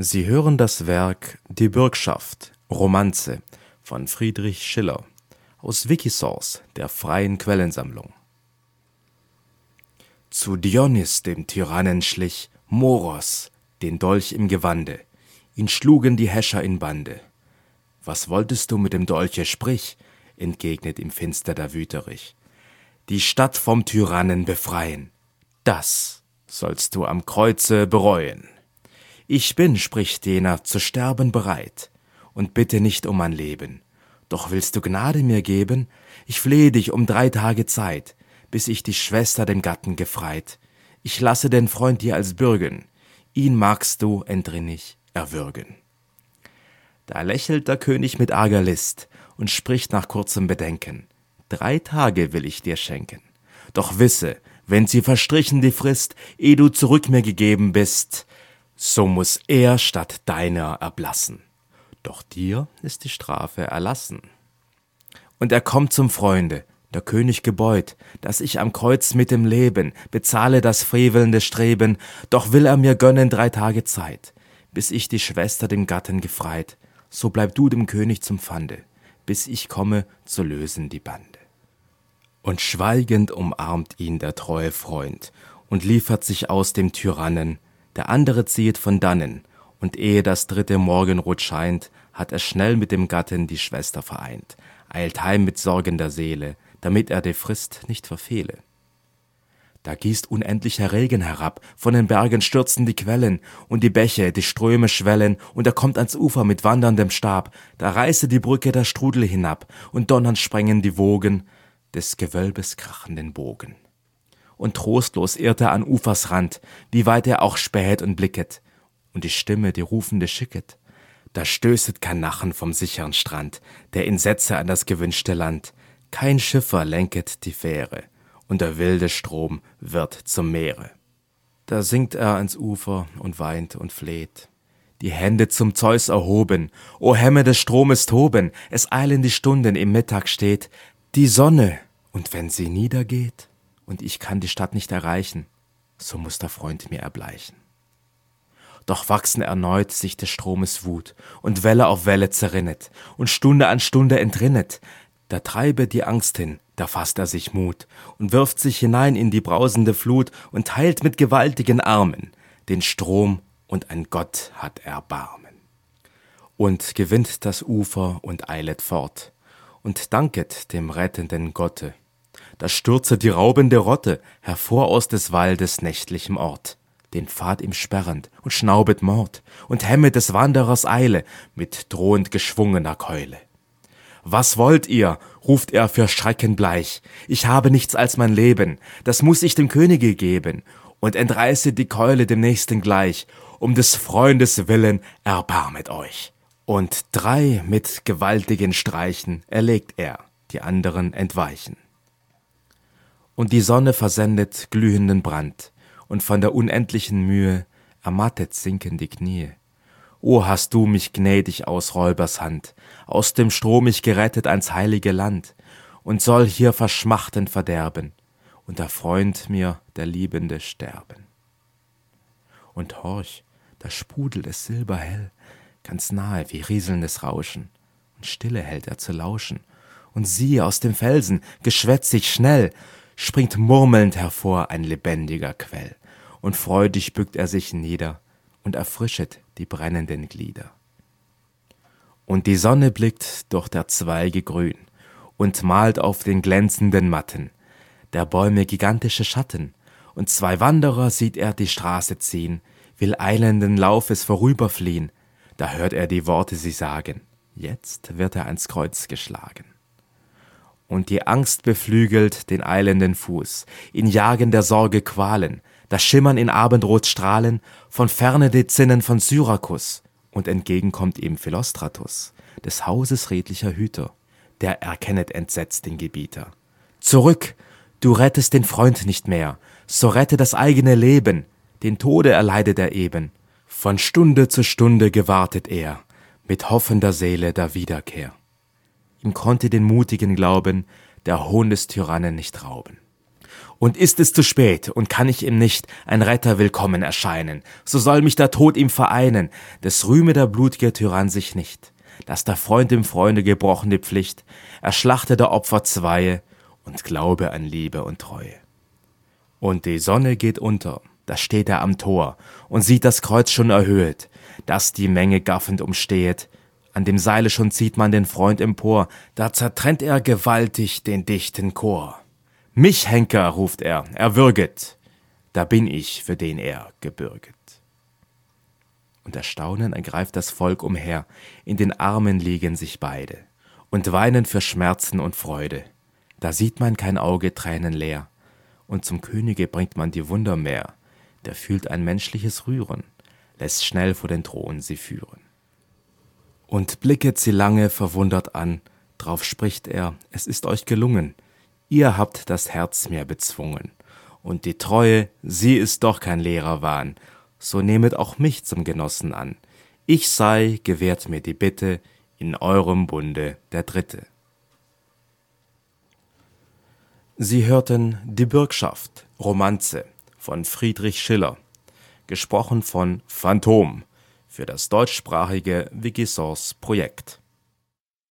Sie hören das Werk Die Bürgschaft, Romanze von Friedrich Schiller, aus Wikisource, der freien Quellensammlung. Zu Dionys dem Tyrannen schlich Moros, den Dolch im Gewande, ihn schlugen die Häscher in Bande. Was wolltest du mit dem Dolche, sprich, entgegnet ihm finster der Wüterich. Die Stadt vom Tyrannen befreien, das sollst du am Kreuze bereuen. Ich bin, spricht jener, zu sterben bereit, und bitte nicht um mein Leben. Doch willst du Gnade mir geben? Ich flehe dich um drei Tage Zeit, bis ich die Schwester dem Gatten gefreit. Ich lasse den Freund dir als bürgen, ihn magst du, entrinnig, erwürgen. Da lächelt der König mit arger List und spricht nach kurzem Bedenken. Drei Tage will ich dir schenken. Doch wisse, wenn sie verstrichen die Frist, eh du zurück mir gegeben bist, so muss er statt deiner erblassen. Doch dir ist die Strafe erlassen. Und er kommt zum Freunde, der König gebeut, dass ich am Kreuz mit dem Leben bezahle das frevelnde Streben, doch will er mir gönnen drei Tage Zeit, bis ich die Schwester dem Gatten gefreit, so bleib du dem König zum Pfande, bis ich komme zu lösen die Bande und schweigend umarmt ihn der treue Freund und liefert sich aus dem Tyrannen, der andere ziehet von dannen, und ehe das dritte Morgenrot scheint, hat er schnell mit dem Gatten die Schwester vereint, eilt heim mit sorgender Seele, damit er die Frist nicht verfehle. Da gießt unendlicher Regen herab, von den Bergen stürzen die Quellen, und die Bäche, die Ströme schwellen, und er kommt ans Ufer mit wanderndem Stab, da reiße die Brücke der Strudel hinab, und donnernd sprengen die Wogen, des Gewölbes krachenden Bogen. Und trostlos irrt er an Ufers Rand, wie weit er auch späht und blicket, und die Stimme, die rufende schicket. Da stößet kein Nachen vom sicheren Strand, der ihn setze an das gewünschte Land. Kein Schiffer lenket die Fähre, und der wilde Strom wird zum Meere. Da sinkt er ans Ufer und weint und fleht. Die Hände zum Zeus erhoben, o Hemme des Stromes toben, es eilen die Stunden, im Mittag steht, die Sonne, und wenn sie niedergeht und ich kann die Stadt nicht erreichen, so muss der Freund mir erbleichen. Doch wachsen erneut sich des Stromes Wut, und Welle auf Welle zerrinnet, und Stunde an Stunde entrinnet. Da treibe die Angst hin, da fasst er sich Mut, und wirft sich hinein in die brausende Flut, und teilt mit gewaltigen Armen den Strom, und ein Gott hat Erbarmen. Und gewinnt das Ufer und eilet fort, und danket dem rettenden Gotte. Da stürzet die raubende Rotte hervor aus des Waldes nächtlichem Ort, den Pfad ihm sperrend und schnaubet Mord und hemmet des Wanderers Eile mit drohend geschwungener Keule. Was wollt ihr? ruft er für Schrecken bleich. Ich habe nichts als mein Leben, das muss ich dem Könige geben, und entreiße die Keule dem Nächsten gleich, um des Freundes willen erbarmet euch und drei mit gewaltigen Streichen erlegt er, die anderen entweichen. Und die Sonne versendet glühenden Brand, und von der unendlichen Mühe ermattet sinken die Knie. O hast du mich gnädig aus Räubers Hand, aus dem Strom mich gerettet ans heilige Land, und soll hier verschmachtend verderben, und der Freund mir, der Liebende, sterben. Und horch, da sprudelt es silberhell, ganz nahe wie rieselndes Rauschen, und Stille hält er zu lauschen. Und siehe, aus dem Felsen, geschwätzig schnell, springt murmelnd hervor ein lebendiger Quell, und freudig bückt er sich nieder und erfrischet die brennenden Glieder. Und die Sonne blickt durch der Zweige grün und malt auf den glänzenden Matten der Bäume gigantische Schatten, und zwei Wanderer sieht er die Straße ziehen, will eilenden Laufes vorüberfliehen, da hört er die Worte sie sagen, jetzt wird er ans Kreuz geschlagen. Und die Angst beflügelt den eilenden Fuß, in Jagen der Sorge Qualen, da schimmern in Abendrot Strahlen von ferne die Zinnen von Syrakus, und entgegenkommt ihm Philostratus, des Hauses redlicher Hüter, der erkennet entsetzt den Gebieter. Zurück, du rettest den Freund nicht mehr, so rette das eigene Leben, den Tode erleidet er eben, von Stunde zu Stunde gewartet er, mit hoffender Seele der Wiederkehr. Ihm konnte den mutigen Glauben der Hohn des Tyrannen nicht rauben. Und ist es zu spät und kann ich ihm nicht ein Retter willkommen erscheinen, so soll mich der Tod ihm vereinen, des rühme der blut'ge Tyrann sich nicht, dass der Freund dem Freunde gebrochene Pflicht, erschlachte der Opfer zweie und glaube an Liebe und Treue. Und die Sonne geht unter, da steht er am Tor und sieht das Kreuz schon erhöht, das die Menge gaffend umstehet, an dem Seile schon zieht man den Freund empor, da zertrennt er gewaltig den dichten Chor. Mich, Henker, ruft er, erwürget, da bin ich, für den er gebürget. Und Erstaunen ergreift das Volk umher, in den Armen liegen sich beide und weinen für Schmerzen und Freude. Da sieht man kein Auge Tränen leer, und zum Könige bringt man die Wunder mehr, der fühlt ein menschliches Rühren, lässt schnell vor den Thron sie führen. Und blicket sie lange verwundert an, drauf spricht er, es ist euch gelungen, ihr habt das Herz mir bezwungen. Und die Treue, sie ist doch kein leerer Wahn, so nehmet auch mich zum Genossen an. Ich sei, gewährt mir die Bitte, in eurem Bunde der Dritte. Sie hörten Die Bürgschaft, Romanze von Friedrich Schiller, gesprochen von Phantom für das deutschsprachige Wikisource-Projekt.